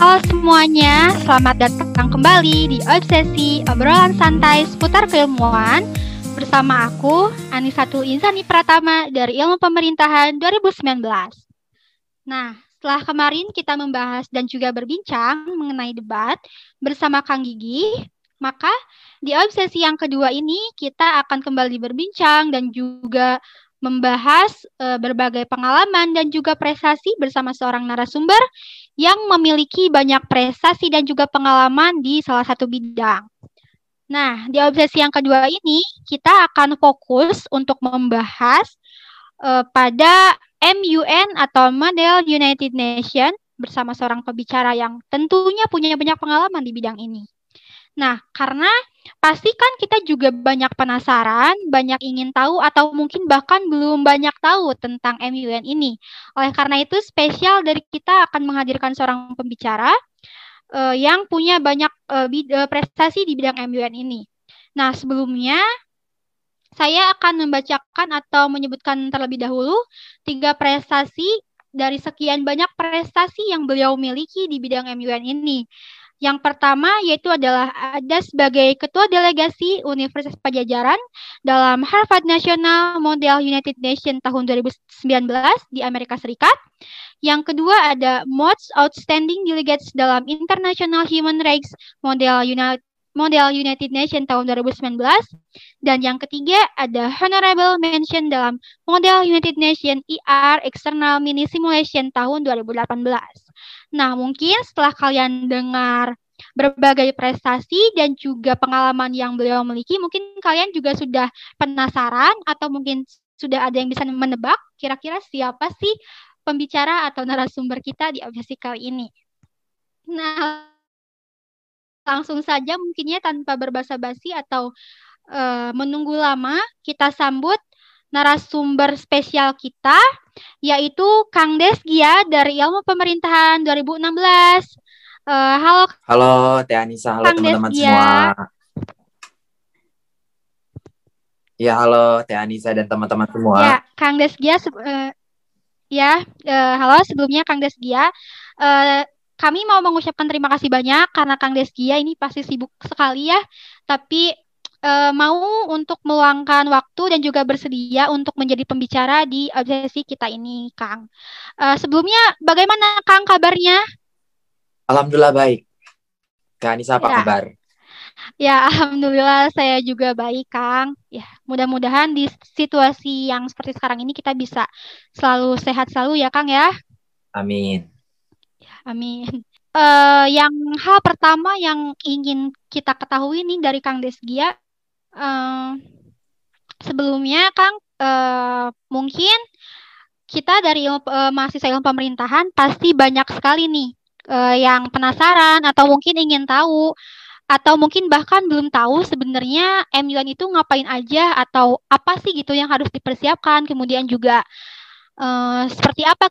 Halo semuanya, selamat datang kembali di Obsesi Obrolan Santai seputar keilmuan bersama aku Anisatul Insani Pratama dari Ilmu Pemerintahan 2019. Nah, setelah kemarin kita membahas dan juga berbincang mengenai debat bersama Kang Gigi, maka di obsesi yang kedua ini kita akan kembali berbincang dan juga membahas e, berbagai pengalaman dan juga prestasi bersama seorang narasumber yang memiliki banyak prestasi dan juga pengalaman di salah satu bidang. Nah, di obsesi yang kedua ini kita akan fokus untuk membahas uh, pada MUN atau Model United Nations bersama seorang pembicara yang tentunya punya banyak pengalaman di bidang ini. Nah, karena pasti kan kita juga banyak penasaran, banyak ingin tahu atau mungkin bahkan belum banyak tahu tentang MUN ini. Oleh karena itu spesial dari kita akan menghadirkan seorang pembicara uh, yang punya banyak uh, prestasi di bidang MUN ini. Nah, sebelumnya saya akan membacakan atau menyebutkan terlebih dahulu tiga prestasi dari sekian banyak prestasi yang beliau miliki di bidang MUN ini. Yang pertama yaitu adalah ada sebagai Ketua Delegasi Universitas Pajajaran dalam Harvard National Model United Nations tahun 2019 di Amerika Serikat. Yang kedua ada Most Outstanding Delegates dalam International Human Rights Model United Model United Nations tahun 2019 dan yang ketiga ada Honorable Mention dalam Model United Nations ER External Mini Simulation tahun 2018. Nah, mungkin setelah kalian dengar berbagai prestasi dan juga pengalaman yang beliau miliki, mungkin kalian juga sudah penasaran atau mungkin sudah ada yang bisa menebak kira-kira siapa sih pembicara atau narasumber kita di obsesi kali ini. Nah, langsung saja mungkinnya tanpa berbasa-basi atau uh, menunggu lama, kita sambut narasumber spesial kita yaitu Kang Desgia dari Ilmu Pemerintahan 2016. Uh, eh, halo. Halo Teh Anissa, halo teman-teman semua. Ya, halo Teh Anissa dan teman-teman semua. Ya, Kang Desgia uh, ya, uh, halo sebelumnya Kang Desgia. Uh, kami mau mengucapkan terima kasih banyak karena Kang Desgia ini pasti sibuk sekali ya, tapi uh, mau untuk meluangkan waktu dan juga bersedia untuk menjadi pembicara di obsesi kita ini, Kang. Uh, sebelumnya, bagaimana Kang kabarnya? Alhamdulillah baik. Kak Anissa apa ya. kabar? Ya, alhamdulillah saya juga baik, Kang. Ya, mudah-mudahan di situasi yang seperti sekarang ini kita bisa selalu sehat selalu ya, Kang ya. Amin. Ya, amin. Uh, yang hal pertama yang ingin kita ketahui nih dari Kang Desgia sebelumnya Kang uh, mungkin kita dari ilmu, uh, mahasiswa ilmu pemerintahan pasti banyak sekali nih uh, yang penasaran atau mungkin ingin tahu atau mungkin bahkan belum tahu sebenarnya MUN itu ngapain aja atau apa sih gitu yang harus dipersiapkan. Kemudian juga uh, seperti apa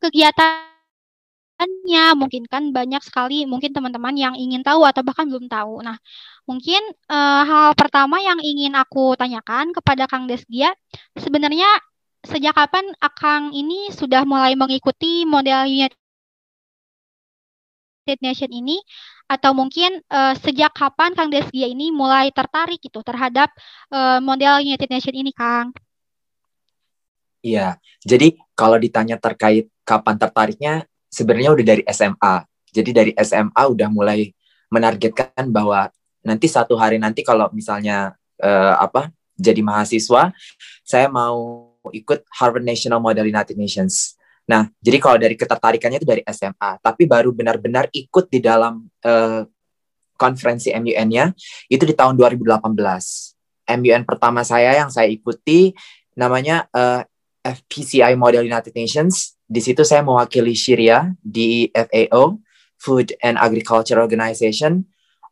kegiatannya. Mungkin kan banyak sekali mungkin teman-teman yang ingin tahu atau bahkan belum tahu. Nah Mungkin uh, hal pertama yang ingin aku tanyakan kepada Kang Desgia, sebenarnya sejak kapan Akang ini sudah mulai mengikuti model United Nation ini? Atau mungkin uh, sejak kapan Kang Desgia ini mulai tertarik gitu terhadap uh, model United Nation ini, Kang? Iya, jadi kalau ditanya terkait kapan tertariknya, sebenarnya udah dari SMA. Jadi dari SMA udah mulai menargetkan bahwa nanti satu hari nanti kalau misalnya uh, apa jadi mahasiswa saya mau ikut Harvard National Model United Nations. Nah, jadi kalau dari ketertarikannya itu dari SMA, tapi baru benar-benar ikut di dalam uh, konferensi MUN-nya itu di tahun 2018. MUN pertama saya yang saya ikuti namanya uh, eh, FPCI Model United Nations. Di situ saya mewakili Syria di FAO, Food and Agriculture Organization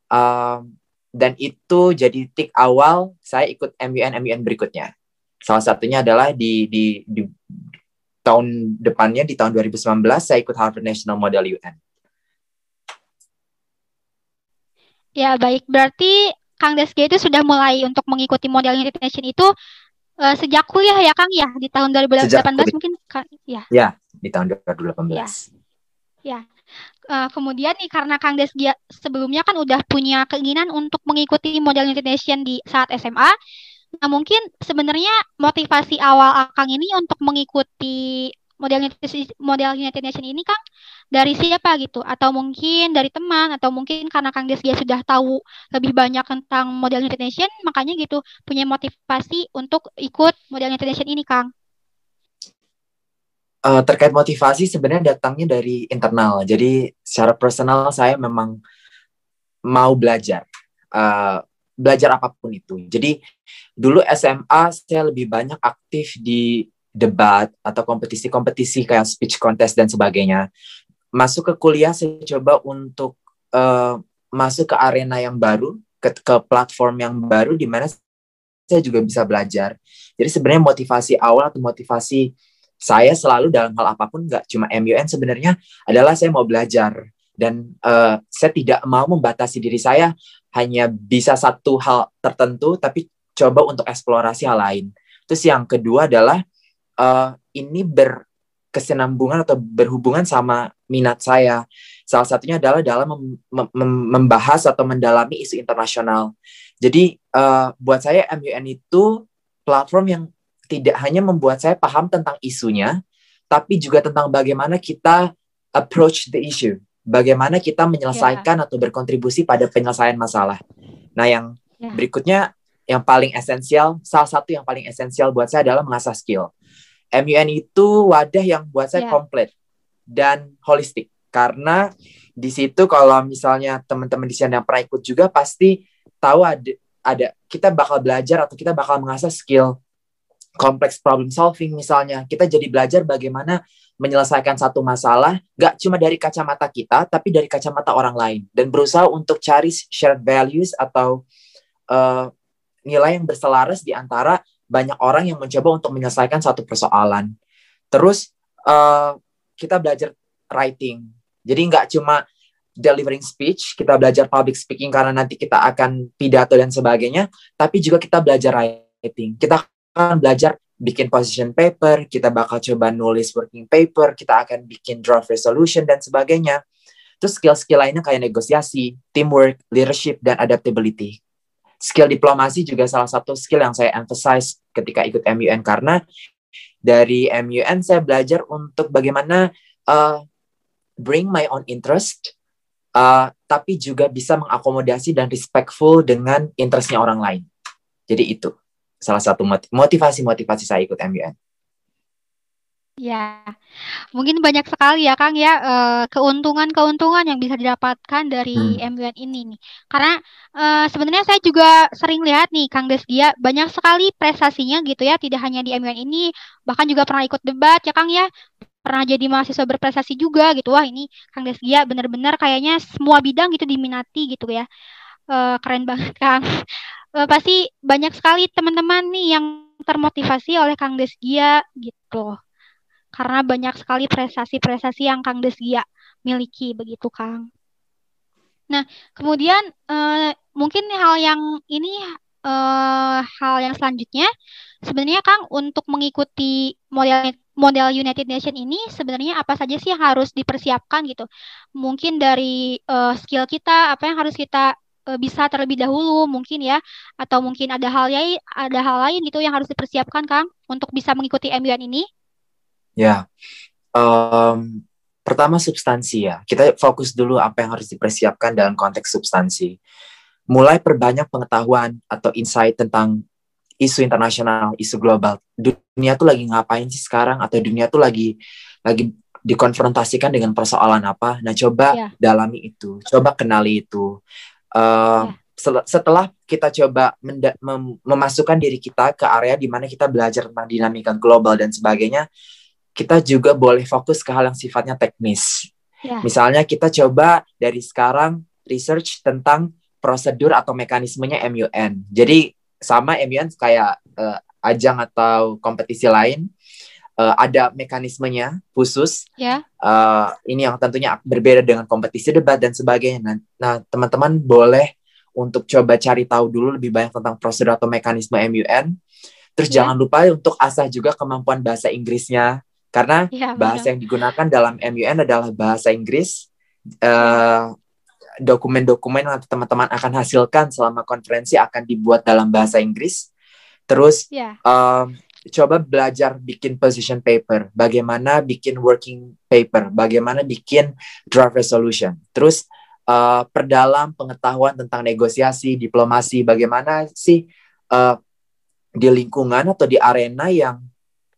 Um, dan itu jadi titik awal saya ikut MUN MUN berikutnya. Salah satunya adalah di, di, di tahun depannya di tahun 2019 saya ikut Harvard National Model UN. Ya baik, berarti Kang Deski itu sudah mulai untuk mengikuti model United Nation itu uh, sejak kuliah ya Kang ya di tahun 2018 sejak mungkin ya. Ya, di tahun 2018. Ya. ya. uh, kemudian nih karena Kang Desgia sebelumnya kan udah punya keinginan untuk mengikuti model United Nation di saat SMA. Nah, mungkin sebenarnya motivasi awal Kang ini untuk mengikuti model model United Nation ini Kang dari siapa gitu atau mungkin dari teman atau mungkin karena Kang Desgia sudah tahu lebih banyak tentang model United Nation makanya gitu punya motivasi untuk ikut model United Nation ini Kang uh, terkait motivasi sebenarnya datangnya dari internal jadi secara personal saya memang mau belajar uh, belajar apa pun itu jadi dulu SMA saya lebih banyak aktif di debat atau kompetisi-kompetisi kayak speech contest dan sebagainya. Masuk ke kuliah saya coba untuk uh, masuk ke arena yang baru, ke, ke platform yang baru di mana saya juga bisa belajar. Jadi sebenarnya motivasi awal atau motivasi saya selalu dalam hal apa pun nggak cuma MUN sebenarnya adalah saya mau belajar dan uh, saya tidak mau membatasi diri saya hanya bisa satu hal tertentu tapi coba untuk eksplorasi hal lain. Terus yang kedua adalah uh, ini berkesinambungan atau berhubungan sama minat saya. Salah satunya adalah dalam mem mem membahas atau mendalami isu internasional. Jadi uh, buat saya MUN itu platform yang tidak hanya membuat saya paham tentang isunya, tapi juga tentang bagaimana kita approach the issue, bagaimana kita menyelesaikan yeah. atau berkontribusi pada penyelesaian masalah. Nah, yang yeah. berikutnya yang paling esensial, salah satu yang paling esensial buat saya adalah mengasah skill. MUN itu wadah yang buat saya yeah. komplit dan holistik karena di situ kalau misalnya teman-teman di sini yang pernah ikut juga pasti tahu ada ada kita bakal belajar atau kita bakal mengasah skill kompleks problem solving misalnya kita jadi belajar bagaimana menyelesaikan satu masalah gak cuma dari kacamata kita tapi dari kacamata orang lain dan berusaha untuk cari shared values atau uh, nilai yang berselaras di antara banyak orang yang mencoba untuk menyelesaikan satu persoalan. Terus uh, kita belajar writing. Jadi nggak cuma delivering speech, kita belajar public speaking karena nanti kita akan pidato dan sebagainya, tapi juga kita belajar writing. Kita akan belajar bikin position paper, kita bakal coba nulis working paper, kita akan bikin draft resolution dan sebagainya. Terus skill-skill lainnya kayak negosiasi, teamwork, leadership, dan adaptability skill diplomasi juga salah satu skill yang saya emphasize ketika ikut MUN karena dari MUN saya belajar untuk bagaimana uh, bring my own interest uh, tapi juga bisa mengakomodasi dan respectful dengan interestnya orang lain. Jadi itu salah satu motivasi-motivasi saya ikut MUN. Ya, mungkin banyak sekali ya Kang ya eh, keuntungan-keuntungan yang bisa didapatkan dari hmm. MUN ini nih. Karena uh, sebenarnya saya juga sering lihat nih Kang Desdia banyak sekali prestasinya gitu ya, tidak hanya di MUN ini, bahkan juga pernah ikut debat ya Kang ya. Pernah jadi mahasiswa berprestasi juga gitu. Wah, ini Kang Desdia benar-benar kayaknya semua bidang gitu diminati gitu ya. Uh, keren banget Kang. Uh, pasti banyak sekali teman-teman nih yang termotivasi oleh Kang Desgia gitu karena banyak sekali prestasi-prestasi yang Kang Desgia miliki begitu Kang. Nah, kemudian uh, mungkin hal yang ini uh, hal yang selanjutnya sebenarnya Kang untuk mengikuti model model United Nation ini sebenarnya apa saja sih yang harus dipersiapkan gitu? Mungkin dari uh, skill kita apa yang harus kita bisa terlebih dahulu mungkin ya atau mungkin ada hal lain ada hal lain gitu yang harus dipersiapkan Kang untuk bisa mengikuti MUN ini? Ya, um, pertama substansi ya. Kita fokus dulu apa yang harus dipersiapkan dalam konteks substansi. Mulai perbanyak pengetahuan atau insight tentang isu internasional, isu global. Dunia tuh lagi ngapain sih sekarang? Atau dunia tuh lagi lagi dikonfrontasikan dengan persoalan apa? Nah, coba yeah. dalami itu, coba kenali itu. Uh, yeah. Setelah kita coba mem memasukkan diri kita ke area di mana kita belajar tentang dinamika global dan sebagainya, kita juga boleh fokus ke hal yang sifatnya teknis. Yeah. Misalnya kita coba dari sekarang research tentang prosedur atau mekanismenya MUN. Jadi sama MUN kayak uh, ajang atau kompetisi lain uh, ada mekanismenya khusus. Yeah. Uh, ini yang tentunya berbeda dengan kompetisi debat dan sebagainya. Nah, nah, teman-teman boleh untuk coba cari tahu dulu lebih banyak tentang prosedur atau mekanisme MUN. Terus yeah. jangan lupa untuk asah juga kemampuan bahasa Inggrisnya karena ya, bahasa yang digunakan dalam MUN adalah bahasa Inggris uh, dokumen-dokumen yang teman-teman akan hasilkan selama konferensi akan dibuat dalam bahasa Inggris. Terus yeah. um, coba belajar bikin position paper, bagaimana bikin working paper, bagaimana bikin draft resolution. Terus uh, perdalam pengetahuan tentang negosiasi, diplomasi, bagaimana sih uh, di lingkungan atau di arena yang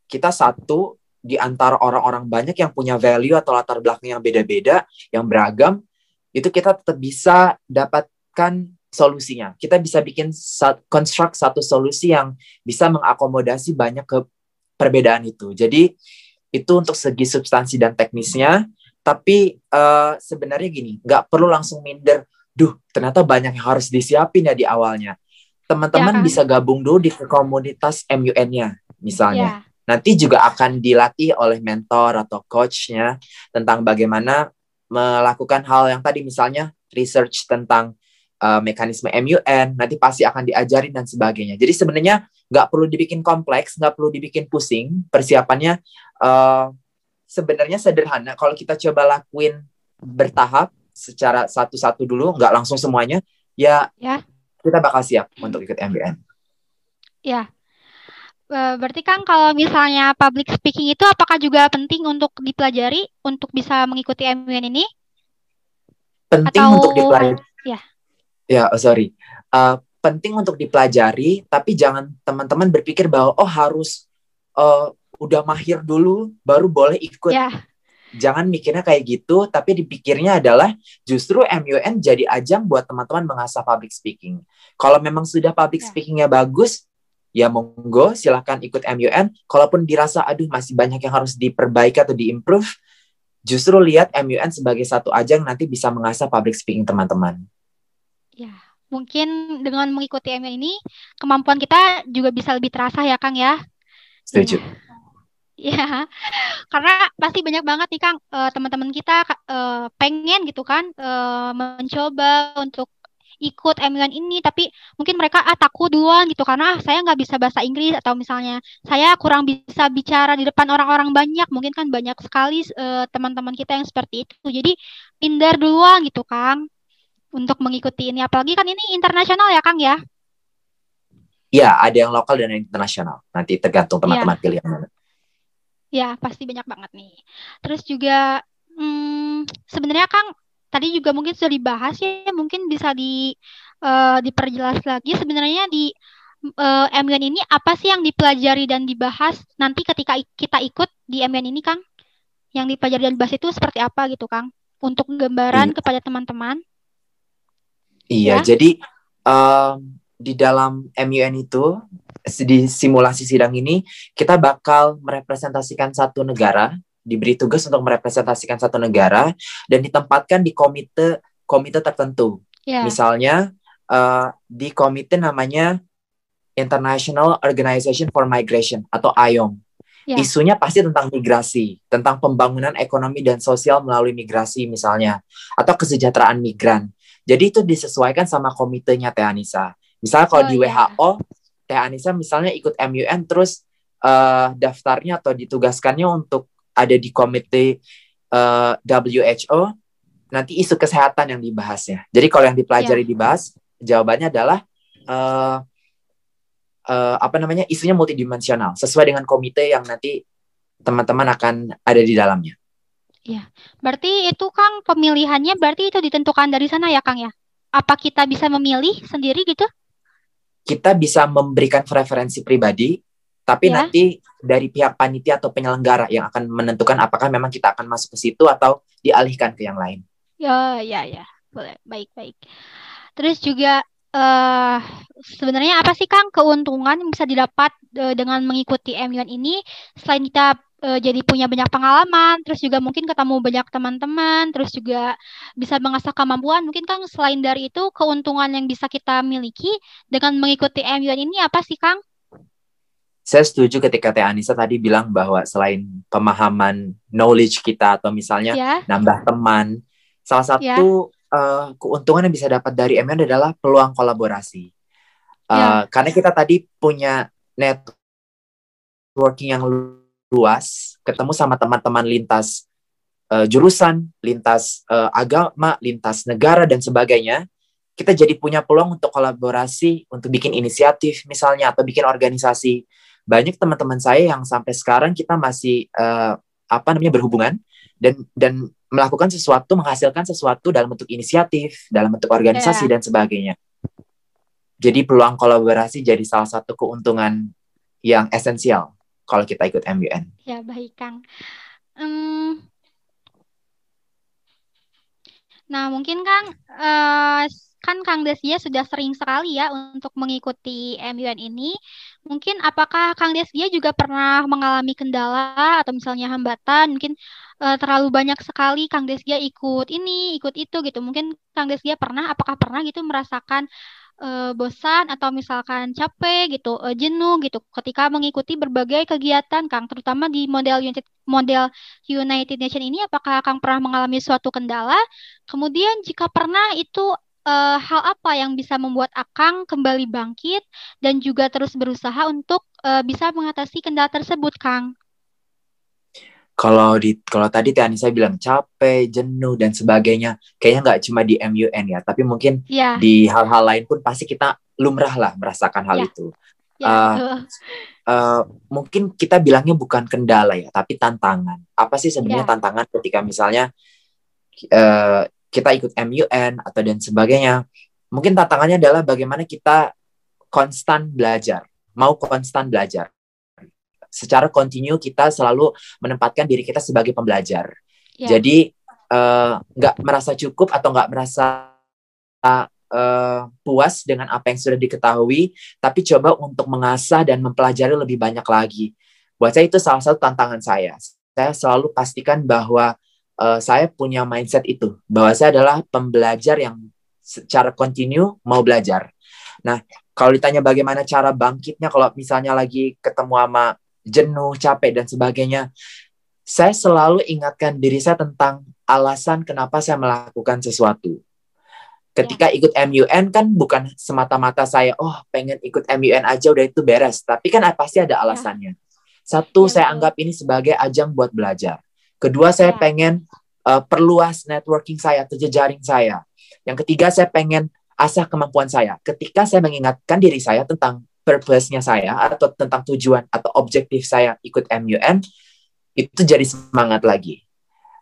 kita satu di antara orang-orang banyak yang punya value atau latar belakang yang beda-beda, yang beragam, itu kita tetap bisa dapatkan solusinya. Kita bisa bikin construct satu solusi yang bisa mengakomodasi banyak ke perbedaan itu. Jadi itu untuk segi substansi dan teknisnya. Tapi uh, sebenarnya gini, nggak perlu langsung minder. Duh, ternyata banyak yang harus disiapin ya di awalnya. Teman-teman ya. bisa gabung dulu di komunitas MUN-nya, misalnya. Ya. Nanti juga akan dilatih oleh mentor atau coachnya tentang bagaimana melakukan hal yang tadi misalnya research tentang uh, mekanisme MUN nanti pasti akan diajarin dan sebagainya. Jadi sebenarnya nggak perlu dibikin kompleks, nggak perlu dibikin pusing. Persiapannya uh, sebenarnya sederhana. Kalau kita coba lakuin bertahap secara satu-satu dulu, nggak langsung semuanya, ya, ya kita bakal siap untuk ikut MUN. Ya, eh, berarti kan kalau misalnya public speaking itu apakah juga penting untuk dipelajari untuk bisa mengikuti MUN ini? Penting Atau... untuk dipelajari. Ya. Ya, oh sorry. Uh, penting untuk dipelajari, tapi jangan teman-teman berpikir bahwa oh harus uh, udah mahir dulu baru boleh ikut. Ya. Jangan mikirnya kayak gitu, tapi dipikirnya adalah justru MUN jadi ajang buat teman-teman mengasah public speaking. Kalau memang sudah public ya. speakingnya bagus, ya monggo silahkan ikut MUN. Kalaupun dirasa aduh masih banyak yang harus diperbaiki atau diimprove, justru lihat MUN sebagai satu ajang nanti bisa mengasah public speaking teman-teman. Ya, mungkin dengan mengikuti ML ini kemampuan kita juga bisa lebih terasa ya Kang ya. Setuju. Ya, karena pasti banyak banget nih Kang uh, teman-teman kita uh, pengen gitu kan uh, mencoba untuk ikut MUN ini tapi mungkin mereka ah takut duluan gitu karena ah, saya nggak bisa bahasa Inggris atau misalnya saya kurang bisa bicara di depan orang-orang banyak mungkin kan banyak sekali teman-teman uh, kita yang seperti itu jadi minder duluan gitu Kang untuk mengikuti ini apalagi kan ini internasional ya Kang ya Iya, ada yang lokal dan yang internasional. Nanti tergantung teman-teman ya. pilih yang mana. Ya, pasti banyak banget nih. Terus juga hmm, sebenarnya Kang tadi juga mungkin sudah dibahas ya, mungkin bisa di uh, diperjelas lagi sebenarnya di uh, eh, MUN ini apa sih yang dipelajari dan dibahas nanti ketika kita ikut di MUN ini Kang? Yang dipelajari dan dibahas itu seperti apa gitu Kang? Untuk gambaran hmm. kepada teman-teman. Iya, ya? jadi um, di dalam MUN itu di simulasi sidang ini kita bakal merepresentasikan satu negara, diberi tugas untuk merepresentasikan satu negara dan ditempatkan di komite komite tertentu. Yeah. Misalnya uh, di komite namanya International Organization for Migration atau IOM. Yeah. Isunya pasti tentang migrasi, tentang pembangunan ekonomi dan sosial melalui migrasi misalnya, atau kesejahteraan migran. Jadi itu disesuaikan sama komitenya Teh Anissa. Misalnya kalau oh, di yeah. WHO, Teh Anissa misalnya ikut MUN terus uh, daftarnya atau ditugaskannya untuk ada di komite uh, eh, WHO, nanti isu kesehatan yang dibahasnya. Jadi kalau yang dipelajari yeah. dibahas, jawabannya adalah uh, uh, apa namanya isunya multidimensional, sesuai dengan komite yang nanti teman-teman akan ada di dalamnya. Ya, berarti itu Kang pemilihannya berarti itu ditentukan dari sana ya Kang ya? Apa kita bisa memilih sendiri gitu? Kita bisa memberikan preferensi pribadi, tapi ya. nanti dari pihak panitia atau penyelenggara yang akan menentukan apakah memang kita akan masuk ke situ atau dialihkan ke yang lain. Ya, ya, ya, boleh, baik, baik. Terus juga uh, sebenarnya apa sih Kang keuntungan yang bisa didapat uh, dengan mengikuti MUN ini selain kita uh, jadi punya banyak pengalaman, terus juga mungkin ketemu banyak teman-teman, terus juga bisa mengasah kemampuan. Mungkin Kang selain dari itu keuntungan yang bisa kita miliki dengan mengikuti MUN ini apa sih Kang? Saya setuju ketika Teh Anissa tadi bilang bahwa selain pemahaman knowledge kita atau misalnya yeah. nambah teman, salah satu yeah. Uh, keuntungan yang bisa dapat dari MUN adalah peluang kolaborasi. Uh, ya. Karena kita tadi punya networking yang luas, ketemu sama teman-teman lintas uh, jurusan, lintas uh, agama, lintas negara dan sebagainya, kita jadi punya peluang untuk kolaborasi, untuk bikin inisiatif misalnya atau bikin organisasi. Banyak teman-teman saya yang sampai sekarang kita masih uh, apa namanya berhubungan dan dan melakukan sesuatu, menghasilkan sesuatu dalam bentuk inisiatif, dalam bentuk organisasi yeah. dan sebagainya. Jadi peluang kolaborasi jadi salah satu keuntungan yang esensial kalau kita ikut MUN. Ya baik Kang. Um, nah mungkin Kang uh, kan Kang Desia sudah sering sekali ya untuk mengikuti MUN ini. Mungkin apakah Kang Desia juga pernah mengalami kendala atau misalnya hambatan? Mungkin uh, terlalu banyak sekali Kang Desia ikut ini, ikut itu gitu. Mungkin Kang Desia pernah, apakah pernah gitu merasakan uh, bosan atau misalkan capek gitu, uh, jenuh gitu ketika mengikuti berbagai kegiatan Kang, terutama di model United model United Nation ini apakah Kang pernah mengalami suatu kendala? Kemudian jika pernah itu uh, hal apa yang bisa membuat Akang kembali bangkit dan juga terus berusaha untuk uh, bisa mengatasi kendala tersebut, Kang? Kalau di kalau tadi Teh Anissa bilang capek, jenuh dan sebagainya, kayaknya nggak cuma di MUN ya, tapi mungkin yeah. di hal-hal lain pun pasti kita lumrah lah merasakan hal yeah. itu. Yeah. Ya, uh, uh, mungkin kita bilangnya bukan kendala ya, tapi tantangan. Apa sih sebenarnya yeah. tantangan ketika misalnya uh, kita ikut MUN atau dan sebagainya? Mungkin tantangannya adalah bagaimana kita konstan belajar, mau konstan belajar secara kontinu kita selalu menempatkan diri kita sebagai pembelajar. Yeah. Jadi eh, nggak uh, merasa cukup atau nggak merasa uh, puas dengan apa yang sudah diketahui, tapi coba untuk mengasah dan mempelajari lebih banyak lagi. Buat saya itu salah satu tantangan saya. Saya selalu pastikan bahwa uh, saya punya mindset itu, bahwa saya adalah pembelajar yang secara kontinu mau belajar. Nah, kalau ditanya bagaimana cara bangkitnya kalau misalnya lagi ketemu sama jenuh, capek dan sebagainya, saya selalu ingatkan diri saya tentang alasan kenapa saya melakukan sesuatu. Ketika ya. ikut MUN kan bukan semata-mata saya, oh pengen ikut MUN aja udah itu beres. Tapi kan pasti ada ya. alasannya. Satu, ya, saya anggap ini sebagai ajang buat belajar. Kedua, saya ya. pengen uh, perluas networking saya atau jejaring saya. Yang ketiga, saya pengen asah kemampuan saya. Ketika saya mengingatkan diri saya tentang purpose-nya saya atau tentang tujuan atau objektif saya ikut MUN itu jadi semangat lagi.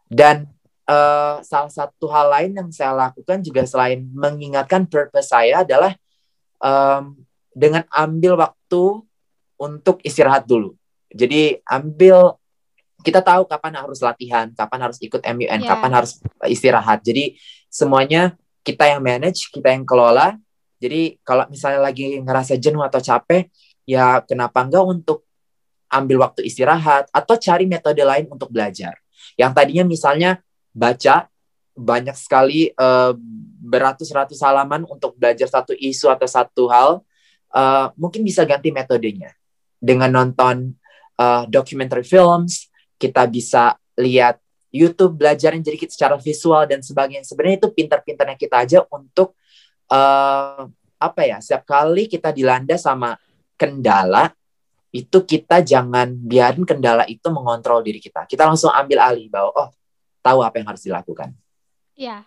Dan uh, salah satu hal lain yang saya lakukan juga selain mengingatkan purpose saya adalah um, dengan ambil waktu untuk istirahat dulu. Jadi ambil kita tahu kapan harus latihan, kapan harus ikut MUN, yeah. kapan harus istirahat. Jadi semuanya kita yang manage, kita yang kelola jadi kalau misalnya lagi ngerasa jenuh atau capek, ya kenapa enggak untuk ambil waktu istirahat atau cari metode lain untuk belajar. Yang tadinya misalnya baca banyak sekali uh, beratus-ratus halaman untuk belajar satu isu atau satu hal, uh, mungkin bisa ganti metodenya dengan nonton uh, documentary films. Kita bisa lihat YouTube belajarin jadi kita secara visual dan sebagainya. Sebenarnya itu pintar-pintarnya kita aja untuk uh, apa ya setiap kali kita dilanda sama kendala itu kita jangan biarin kendala itu mengontrol diri kita kita langsung ambil alih bahwa oh tahu apa yang harus dilakukan ya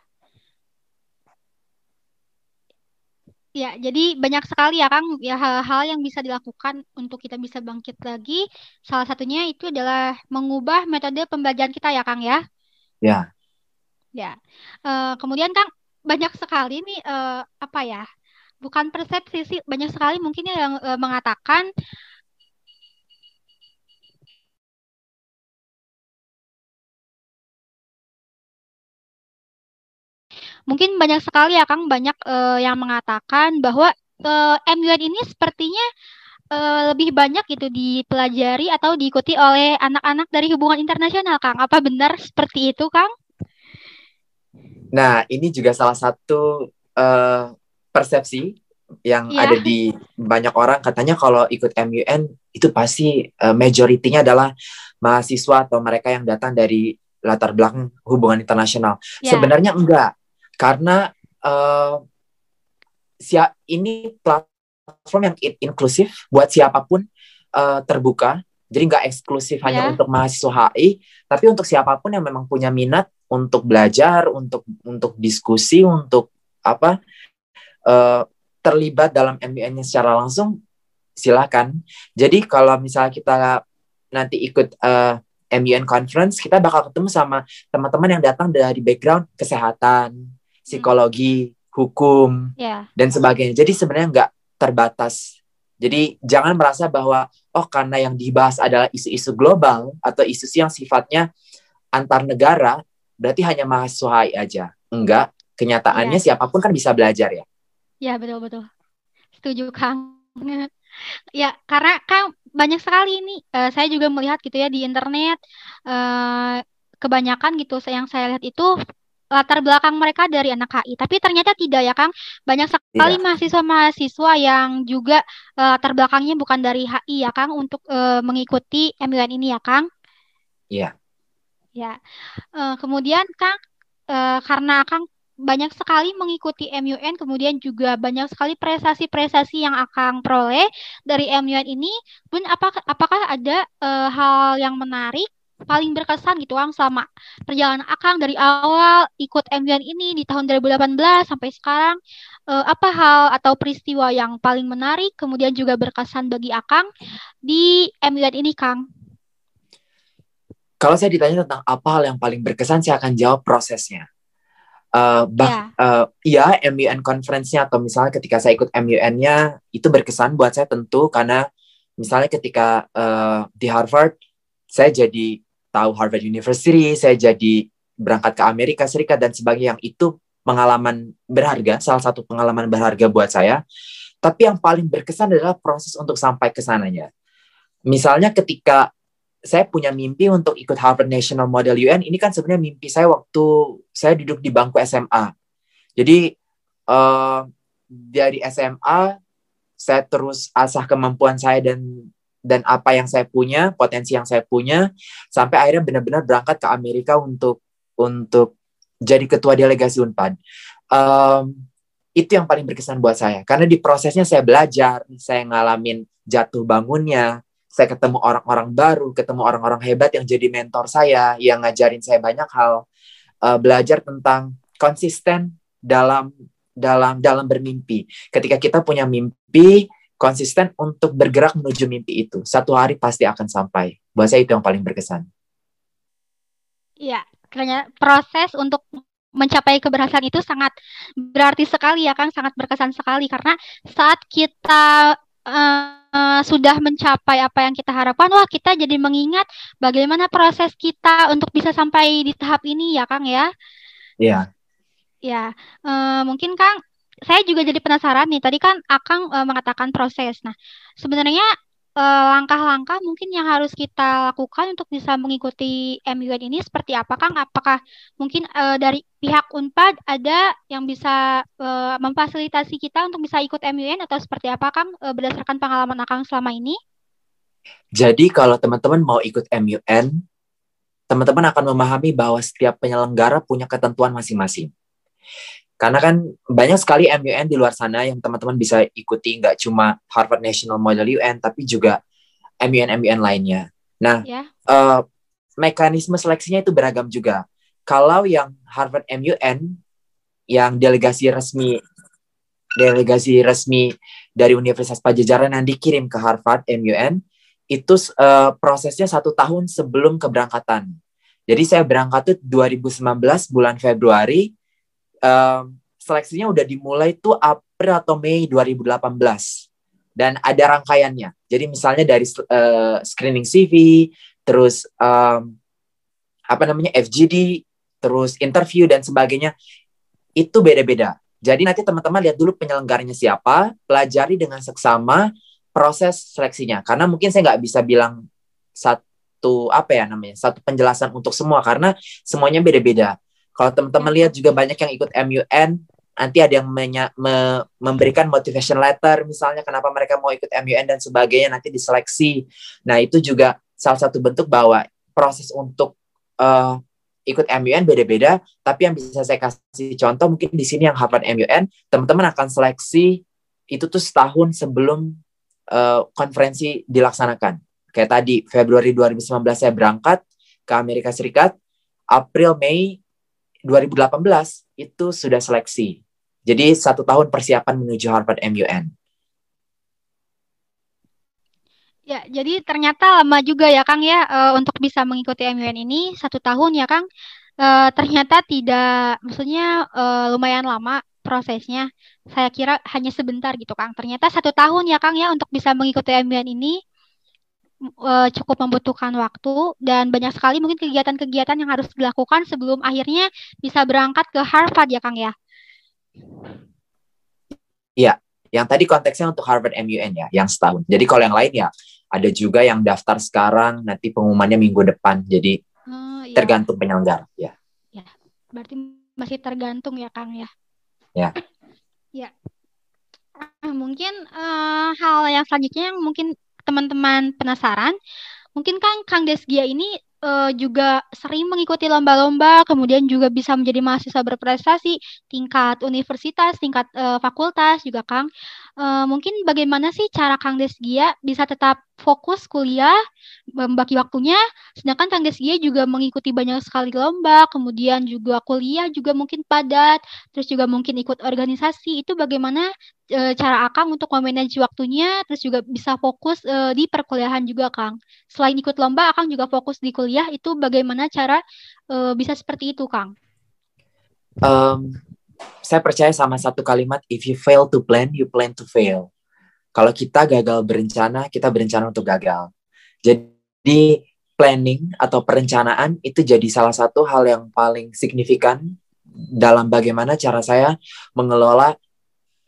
Ya, jadi banyak sekali ya Kang ya hal-hal yang bisa dilakukan untuk kita bisa bangkit lagi. Salah satunya itu adalah mengubah metode pembelajaran kita ya Kang ya. Ya. Ya. Uh, kemudian Kang banyak sekali nih uh, apa ya bukan persepsi sih banyak sekali mungkin yang uh, mengatakan mungkin banyak sekali ya Kang banyak uh, yang mengatakan bahwa uh, MUN ini sepertinya uh, lebih banyak gitu dipelajari atau diikuti oleh anak-anak dari hubungan internasional Kang apa benar seperti itu Kang? Nah, ini juga salah satu uh, persepsi yang yeah. ada di banyak orang katanya kalau ikut MUN itu pasti uh, majoritinya adalah mahasiswa atau mereka yang datang dari latar belakang hubungan internasional. Yeah. Sebenarnya enggak, karena uh, siap ini platform yang inklusif buat siapa pun uh, terbuka Jadi nggak eksklusif yeah. hanya untuk mahasiswa HI, tapi untuk siapa pun yang memang punya minat untuk belajar, untuk untuk diskusi, untuk apa uh, terlibat dalam MUN-nya secara langsung, silakan. Jadi kalau misalnya kita nanti ikut uh, eh, MUN conference, kita bakal ketemu sama teman-teman yang datang dari background kesehatan, psikologi, hukum, yeah. dan sebagainya. Jadi sebenarnya nggak terbatas. Jadi jangan merasa bahwa oh karena yang dibahas adalah isu-isu global atau isu-isu yang sifatnya antar negara, berarti hanya mahasiswa HI aja. Enggak, kenyataannya ya. siapa pun kan bisa belajar ya. Ya, betul-betul. Setuju, Kang. ya, karena kan banyak sekali ini uh, saya juga melihat gitu ya di internet uh, kebanyakan gitu yang saya lihat itu latar belakang mereka dari anak HI. Tapi ternyata tidak ya Kang. Banyak sekali iya. mahasiswa-mahasiswa yang juga uh, latar belakangnya bukan dari HI ya Kang untuk uh, mengikuti MUN ini ya Kang. Iya. Ya. Uh, kemudian Kang uh, karena Kang banyak sekali mengikuti MUN, kemudian juga banyak sekali prestasi-prestasi yang akan peroleh dari MUN ini. Pun apakah apakah ada uh, hal yang menarik paling berkesan gitu Kang selama perjalanan Akang dari awal ikut MUN ini di tahun 2018 sampai sekarang uh, apa hal atau peristiwa yang paling menarik kemudian juga berkesan bagi Akang di MUN ini Kang? Kalau saya ditanya tentang apa hal yang paling berkesan saya akan jawab prosesnya. Uh, bah, yeah. uh, ya MUN conference-nya atau misalnya ketika saya ikut MUN-nya itu berkesan buat saya tentu karena misalnya ketika uh, di Harvard saya jadi tahu Harvard University, saya jadi berangkat ke Amerika Serikat dan sebagainya yang itu pengalaman berharga, salah satu pengalaman berharga buat saya. Tapi yang paling berkesan adalah proses untuk sampai ke sananya. Misalnya ketika saya punya mimpi untuk ikut Harvard National Model UN, ini kan sebenarnya mimpi saya waktu saya duduk di bangku SMA. Jadi uh, dari SMA saya terus asah kemampuan saya dan dan apa yang saya punya, potensi yang saya punya, sampai akhirnya benar-benar berangkat ke Amerika untuk untuk jadi ketua delegasi Unpad. Um, itu yang paling berkesan buat saya, karena di prosesnya saya belajar, saya ngalamin jatuh bangunnya, saya ketemu orang-orang baru, ketemu orang-orang hebat yang jadi mentor saya, yang ngajarin saya banyak hal, uh, belajar tentang konsisten dalam dalam dalam bermimpi. Ketika kita punya mimpi, konsisten untuk bergerak menuju mimpi itu. Satu hari pasti akan sampai. Buat saya itu yang paling berkesan. Iya, karena proses untuk mencapai keberhasilan itu sangat berarti sekali ya kan, sangat berkesan sekali karena saat kita uh, sudah mencapai apa yang kita harapkan, wah kita jadi mengingat bagaimana proses kita untuk bisa sampai di tahap ini ya Kang ya. Iya. Ya, uh, mungkin Kang saya juga jadi penasaran nih. Tadi kan Akang uh, mengatakan proses. Nah, sebenarnya eh, langkah-langkah mungkin yang harus kita lakukan untuk bisa mengikuti MUN ini seperti apa, Kang? Apakah mungkin uh, dari pihak Unpad ada yang bisa uh, memfasilitasi kita untuk bisa ikut MUN atau seperti apa, Kang? Uh, berdasarkan pengalaman Akang selama ini? Jadi kalau teman-teman mau ikut MUN, teman-teman akan memahami bahwa setiap penyelenggara punya ketentuan masing-masing. Karena kan banyak sekali MUN di luar sana yang teman-teman bisa ikuti, nggak cuma Harvard National Model UN, tapi juga MUN-MUN lainnya. Nah, yeah. Ya. uh, mekanisme seleksinya itu beragam juga. Kalau yang Harvard MUN, yang delegasi resmi delegasi resmi dari Universitas Pajajaran yang dikirim ke Harvard MUN, itu uh, prosesnya satu tahun sebelum keberangkatan. Jadi saya berangkat tuh 2019 bulan Februari, um, seleksinya udah dimulai tuh April atau Mei 2018 dan ada rangkaiannya. Jadi misalnya dari uh, screening CV, terus um, apa namanya FGD, terus interview dan sebagainya itu beda-beda. Jadi nanti teman-teman lihat dulu penyelenggaranya siapa, pelajari dengan seksama proses seleksinya. Karena mungkin saya nggak bisa bilang satu apa ya namanya satu penjelasan untuk semua karena semuanya beda-beda. Kalau teman-teman lihat juga banyak yang ikut MUN, nanti ada yang me, memberikan motivation letter misalnya kenapa mereka mau ikut MUN dan sebagainya nanti diseleksi. Nah, itu juga salah satu bentuk bahwa proses untuk uh, ikut MUN beda-beda, tapi yang bisa saya kasih contoh mungkin di sini yang Harvard MUN, teman-teman akan seleksi itu tuh setahun sebelum uh, konferensi dilaksanakan. kayak tadi Februari 2019 saya berangkat ke Amerika Serikat, April Mei 2018 itu sudah seleksi. Jadi satu tahun persiapan menuju Harvard MUN. Ya, jadi ternyata lama juga ya Kang ya uh, untuk bisa mengikuti MUN ini satu tahun ya Kang. Uh, ternyata tidak, maksudnya uh, lumayan lama prosesnya. Saya kira hanya sebentar gitu Kang. Ternyata satu tahun ya Kang ya untuk bisa mengikuti MUN ini uh, cukup membutuhkan waktu dan banyak sekali mungkin kegiatan-kegiatan yang harus dilakukan sebelum akhirnya bisa berangkat ke Harvard ya Kang ya. Iya, yang tadi konteksnya untuk Harvard MUN ya, yang setahun. Jadi kalau yang lain ya, ada juga yang daftar sekarang, nanti pengumumannya minggu depan. Jadi oh, iya. tergantung penyelenggara. Ya. ya, berarti masih tergantung ya Kang ya. Ya. ya. Mungkin uh, hal yang selanjutnya yang mungkin teman-teman penasaran, mungkin kan Kang Desgia ini uh, juga sering mengikuti lomba-lomba, kemudian juga bisa menjadi mahasiswa berprestasi tingkat universitas, tingkat uh, fakultas juga Kang. Uh, mungkin bagaimana sih cara Kang Desgia bisa tetap fokus kuliah, membagi waktunya, sedangkan Kang Desgia juga mengikuti banyak sekali lomba, kemudian juga kuliah juga mungkin padat, terus juga mungkin ikut organisasi. Itu bagaimana e, cara Akang untuk memanage waktunya, terus juga bisa fokus e, di perkuliahan juga Kang. Selain ikut lomba, Akang juga fokus di kuliah. Itu bagaimana cara e, bisa seperti itu Kang? Um, saya percaya sama satu kalimat, if you fail to plan, you plan to fail. Kalau kita gagal berencana, kita berencana untuk gagal. Jadi planning atau perencanaan itu jadi salah satu hal yang paling signifikan dalam bagaimana cara saya mengelola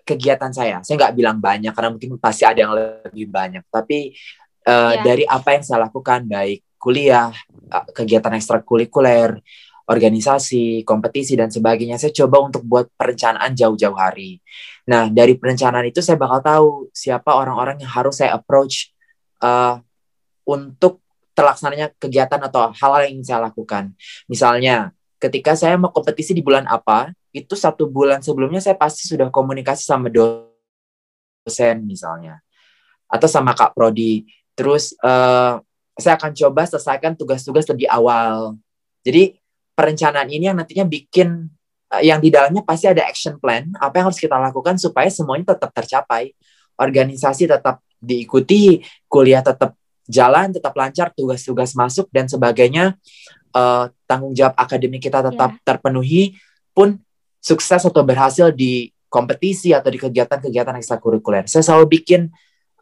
kegiatan saya. Saya nggak bilang banyak karena mungkin pasti ada yang lebih banyak. Tapi uh, yeah. dari apa yang saya lakukan, baik kuliah, eh, kegiatan ekstrakurikuler, organisasi, kompetisi dan sebagainya. Saya coba untuk buat perencanaan jauh-jauh hari. Nah, dari perencanaan itu saya bakal tahu siapa orang-orang yang harus saya approach uh, untuk terlaksananya kegiatan atau hal-hal yang ingin saya lakukan. Misalnya, ketika saya mau kompetisi di bulan apa, itu satu bulan sebelumnya saya pasti sudah komunikasi sama dosen misalnya, atau sama Kak Prodi. Terus uh, saya akan coba selesaikan tugas-tugas lebih awal. Jadi perencanaan ini yang nantinya bikin uh, yang di dalamnya pasti ada action plan apa yang harus kita lakukan supaya semuanya tetap tercapai organisasi tetap diikuti kuliah tetap jalan tetap lancar tugas-tugas masuk dan sebagainya uh, tanggung jawab akademik kita tetap yeah. terpenuhi pun sukses atau berhasil di kompetisi atau di kegiatan-kegiatan ekstrakurikuler saya selalu bikin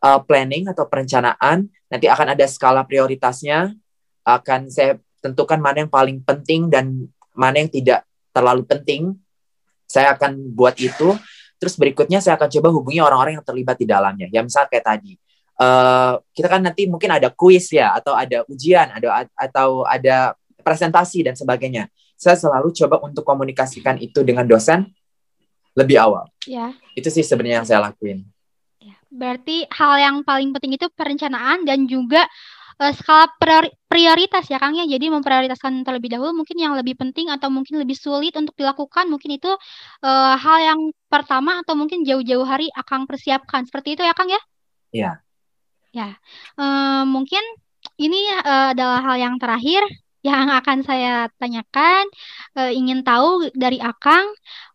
uh, planning atau perencanaan nanti akan ada skala prioritasnya akan saya tentukan mana yang paling penting dan mana yang tidak terlalu penting. Saya akan buat itu. Terus berikutnya saya akan coba hubungi orang-orang yang terlibat di dalamnya. Ya misal kayak tadi, uh, kita kan nanti mungkin ada kuis ya, atau ada ujian, ada atau ada presentasi dan sebagainya. Saya selalu coba untuk komunikasikan itu dengan dosen lebih awal. Ya. Itu sih sebenarnya yang saya lakuin. Ya. Berarti hal yang paling penting itu perencanaan dan juga uh, skala prioritas ya Kang ya. Jadi memprioritaskan terlebih dahulu mungkin yang lebih penting atau mungkin lebih sulit untuk dilakukan. Mungkin itu uh, hal yang pertama atau mungkin jauh-jauh hari akan persiapkan. Seperti itu ya Kang ya? Iya. Ya. Uh, mungkin ini uh, adalah hal yang terakhir yang akan saya tanyakan. Uh, ingin tahu dari Akang,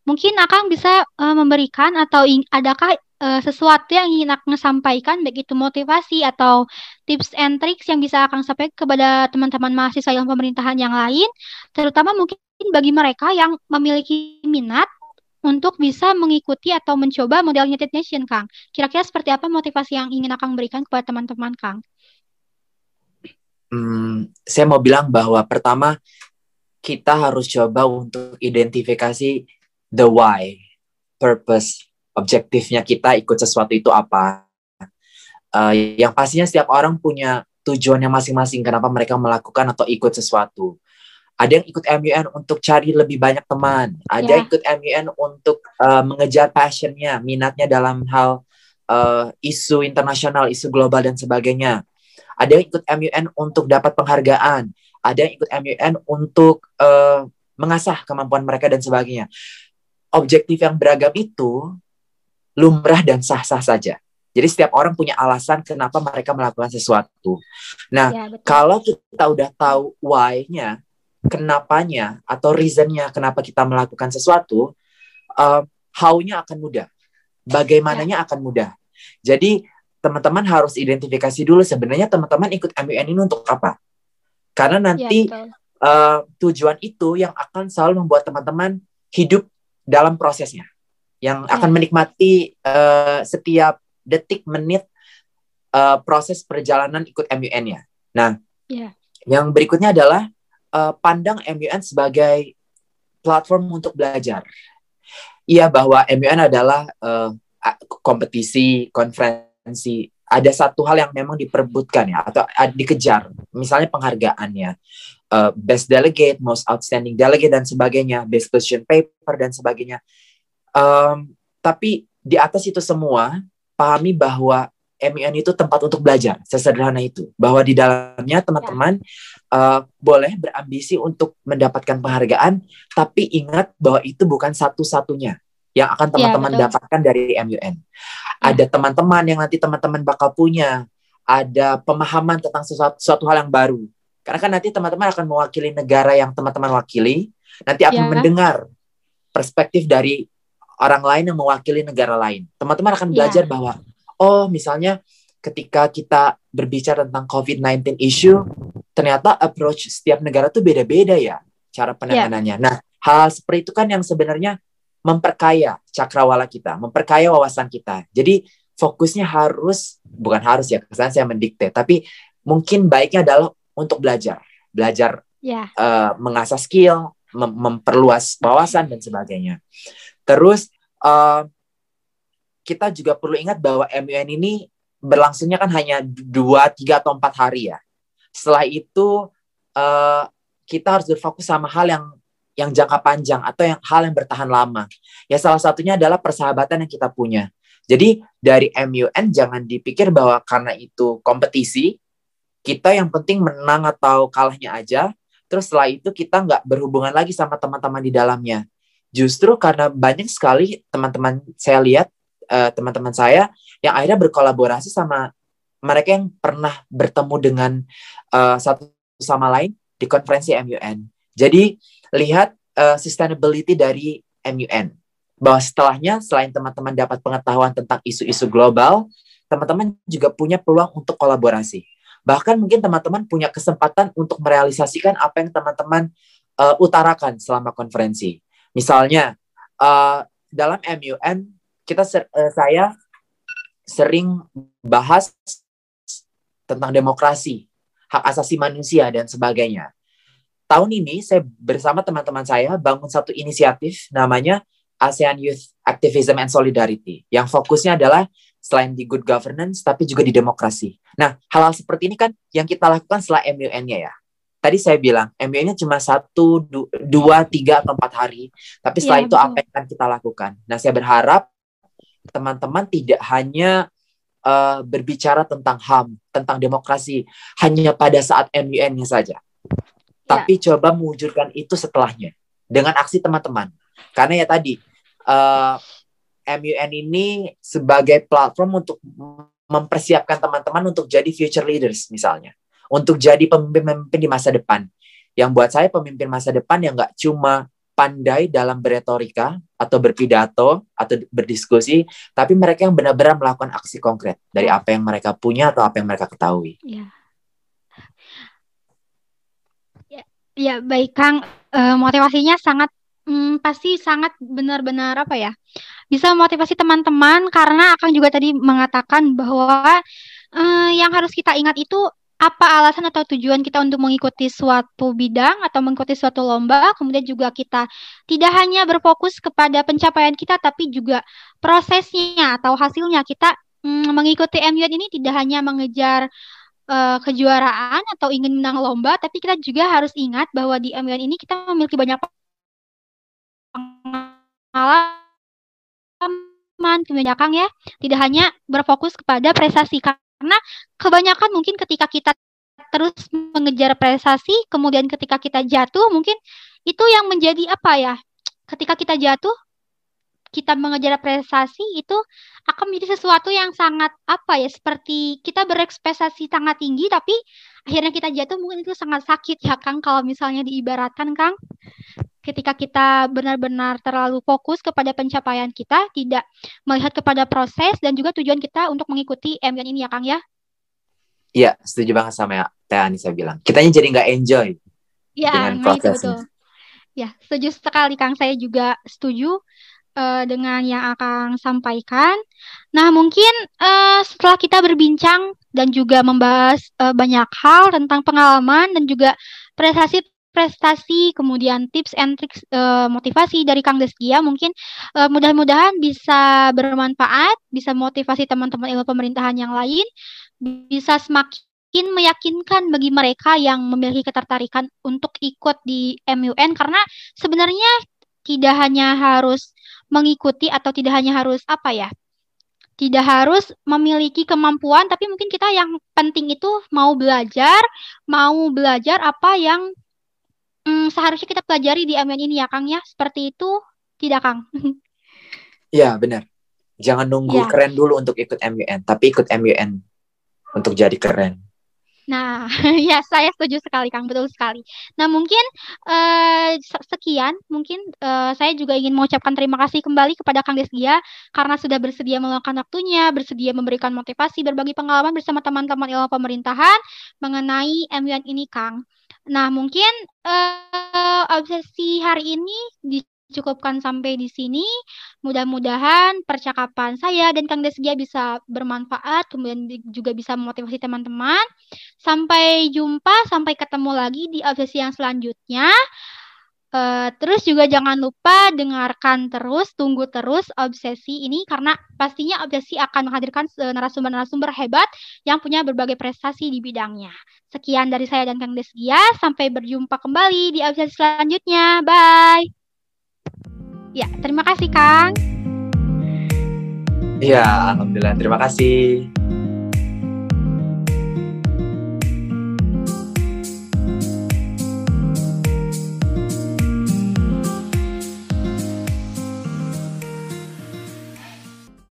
mungkin Akang bisa uh, memberikan atau adakah uh, sesuatu yang ingin Akang sampaikan, baik itu motivasi atau tips and tricks yang bisa Akang sampaikan kepada teman-teman mahasiswa yang pemerintahan yang lain, terutama mungkin bagi mereka yang memiliki minat untuk bisa mengikuti atau mencoba model United Nation, Kang. Kira-kira seperti apa motivasi yang ingin Akang berikan kepada teman-teman, Kang? Hmm, saya mau bilang bahwa pertama kita harus coba untuk identifikasi the why, purpose objektifnya kita ikut sesuatu itu apa. Uh, yang pastinya setiap orang punya tujuannya masing-masing kenapa mereka melakukan atau ikut sesuatu. Ada yang ikut MUN untuk cari lebih banyak teman, ada yeah. yang ikut MUN untuk uh, mengejar passionnya, minatnya dalam hal uh, isu internasional, isu global dan sebagainya. Ada yang ikut MUN untuk dapat penghargaan, ada yang ikut MUN untuk uh, mengasah kemampuan mereka dan sebagainya. Objektif yang beragam itu lumrah dan sah-sah saja. Jadi setiap orang punya alasan kenapa mereka melakukan sesuatu. Nah, ya, kalau kita udah tahu why-nya, kenapanya atau reason-nya kenapa kita melakukan sesuatu, uh, how-nya akan mudah. Bagaimananya ya. akan mudah. Jadi teman-teman harus identifikasi dulu sebenarnya teman-teman ikut MUN ini untuk apa. Karena nanti ya, uh, tujuan itu yang akan selalu membuat teman-teman hidup dalam prosesnya, yang ya. akan menikmati uh, setiap detik menit uh, proses perjalanan ikut MUN-nya. Nah, yeah. yang berikutnya adalah uh, pandang MUN sebagai platform untuk belajar. Iya bahwa MUN adalah uh, kompetisi, konferensi. Ada satu hal yang memang diperbutkan ya atau dikejar, misalnya penghargaannya, uh, best delegate, most outstanding delegate dan sebagainya, best question paper dan sebagainya. Um, tapi di atas itu semua pahami bahwa MUN itu tempat untuk belajar, sesederhana itu. Bahwa di dalamnya teman-teman ya. uh, boleh berambisi untuk mendapatkan penghargaan, tapi ingat bahwa itu bukan satu-satunya yang akan ya, teman-teman ya, dapatkan dari MUN. Ya. Ada teman-teman yang nanti teman-teman bakal punya, ada pemahaman tentang sesuatu, sesuatu hal yang baru. Karena kan nanti teman-teman akan mewakili negara yang teman-teman wakili, nanti akan ya. mendengar perspektif dari orang lain yang mewakili negara lain. Teman-teman akan iya. belajar yeah. bahwa oh misalnya ketika kita berbicara tentang COVID-19 issue, ternyata approach setiap negara tuh beda-beda ya cara iya. penanganannya. Yeah. Nah, hal seperti itu kan yang sebenarnya memperkaya cakrawala kita, memperkaya wawasan kita. Jadi fokusnya harus bukan harus ya, kesan saya mendikte, tapi mungkin baiknya adalah untuk belajar, belajar yeah. Iya. uh, mengasah skill, mem memperluas wawasan dan sebagainya. Terus uh, kita juga perlu ingat bahwa MUN ini berlangsungnya kan hanya dua, tiga atau empat hari ya. Setelah itu uh, kita harus berfokus sama hal yang yang jangka panjang atau yang hal yang bertahan lama. Ya salah satunya adalah persahabatan yang kita punya. Jadi dari MUN jangan dipikir bahwa karena itu kompetisi kita yang penting menang atau kalahnya aja. Terus setelah itu kita nggak berhubungan lagi sama teman-teman di dalamnya justru karena banyak sekali teman-teman saya lihat uh, teman-teman saya yang akhirnya berkolaborasi sama mereka yang pernah bertemu dengan uh, satu sama lain di konferensi MUN. Jadi lihat uh, sustainability dari MUN bahwa setelahnya selain teman-teman dapat pengetahuan tentang isu-isu global, teman-teman juga punya peluang untuk kolaborasi. Bahkan mungkin teman-teman punya kesempatan untuk merealisasikan apa yang teman-teman uh, utarakan selama konferensi. Misalnya uh, dalam MUN kita ser uh, saya sering bahas tentang demokrasi, hak asasi manusia dan sebagainya. Tahun ini saya bersama teman-teman saya bangun satu inisiatif namanya ASEAN Youth Activism and Solidarity yang fokusnya adalah selain di good governance tapi juga di demokrasi. Nah, hal-hal seperti ini kan yang kita lakukan setelah MUN-nya ya tadi saya bilang MBA-nya cuma satu, dua, tiga atau empat hari. Tapi setelah ya, itu betul. apa yang akan kita lakukan? Nah, saya berharap teman-teman tidak hanya uh, berbicara tentang HAM, tentang demokrasi hanya pada saat MUN-nya saja. Ya. Tapi coba mewujudkan itu setelahnya dengan aksi teman-teman. Karena ya tadi uh, eh, MUN ini sebagai platform untuk mempersiapkan teman-teman untuk jadi future leaders misalnya untuk jadi pemimpin-pemimpin di masa depan. Yang buat saya pemimpin masa depan yang nggak cuma pandai dalam beretorika atau berpidato atau berdiskusi, tapi mereka yang benar-benar melakukan aksi konkret dari apa yang mereka punya atau apa yang mereka ketahui. Ya, ya, baik Kang, e, motivasinya sangat hmm, pasti sangat benar-benar apa ya? Bisa motivasi teman-teman karena akan juga tadi mengatakan bahwa e, yang harus kita ingat itu apa alasan atau tujuan kita untuk mengikuti suatu bidang atau mengikuti suatu lomba, kemudian juga kita tidak hanya berfokus kepada pencapaian kita, tapi juga prosesnya atau hasilnya. Kita mm, mengikuti MUN ini tidak hanya mengejar uh, kejuaraan atau ingin menang lomba, tapi kita juga harus ingat bahwa di MUN ini kita memiliki banyak pengalaman, kebanyakan ya, tidak hanya berfokus kepada prestasi karena kebanyakan mungkin ketika kita terus mengejar prestasi, kemudian ketika kita jatuh mungkin itu yang menjadi apa ya? Ketika kita jatuh, kita mengejar prestasi itu akan menjadi sesuatu yang sangat apa ya seperti kita berekspektasi sangat tinggi tapi akhirnya kita jatuh mungkin itu sangat sakit ya Kang kalau misalnya diibaratkan Kang ketika kita benar-benar terlalu fokus kepada pencapaian kita tidak melihat kepada proses dan juga tujuan kita untuk mengikuti MUN ini ya Kang ya Iya, setuju banget sama ya Teh Anissa bilang. Kitanya jadi nggak enjoy ya, dengan nah prosesnya. Itu betul. Ya, setuju sekali Kang. Saya juga setuju uh, dengan yang akan sampaikan. Nah, mungkin uh, setelah kita berbincang dan juga membahas uh, banyak hal tentang pengalaman dan juga prestasi prestasi, kemudian tips and tricks uh, motivasi dari Kang Deskia mungkin uh, mudah-mudahan bisa bermanfaat, bisa motivasi teman-teman ilmu pemerintahan yang lain, bisa semakin meyakinkan bagi mereka yang memiliki ketertarikan untuk ikut di MUN karena sebenarnya tidak hanya harus mengikuti atau tidak hanya harus apa ya tidak harus memiliki kemampuan tapi mungkin kita yang penting itu mau belajar mau belajar apa yang hmm, seharusnya kita pelajari di MUN ini ya Kang ya. Seperti itu tidak Kang? Iya benar. Jangan nunggu ya. keren dulu untuk ikut MUN, tapi ikut MUN untuk jadi keren. Nah, ya saya setuju sekali Kang, betul sekali. Nah, mungkin uh, sekian, mungkin uh, saya juga ingin mengucapkan terima kasih kembali kepada Kang Desgia karena sudah bersedia meluangkan waktunya, bersedia memberikan motivasi, berbagi pengalaman bersama teman-teman ilmu pemerintahan mengenai MUN ini, Kang. Nah, mungkin uh, obsesi hari ini dicukupkan sampai di sini. Mudah-mudahan percakapan saya dan Kang Desgia bisa bermanfaat, kemudian juga bisa memotivasi teman-teman. Sampai jumpa, sampai ketemu lagi di obsesi yang selanjutnya. Uh, terus juga jangan lupa dengarkan terus, tunggu terus obsesi ini karena pastinya obsesi akan menghadirkan eh, narasumber-narasumber hebat yang punya berbagai prestasi di bidangnya. Sekian dari saya dan Kang Desgia, sampai berjumpa kembali di obsesi selanjutnya. Bye. Ya, terima kasih Kang. Iya, alhamdulillah. Terima kasih.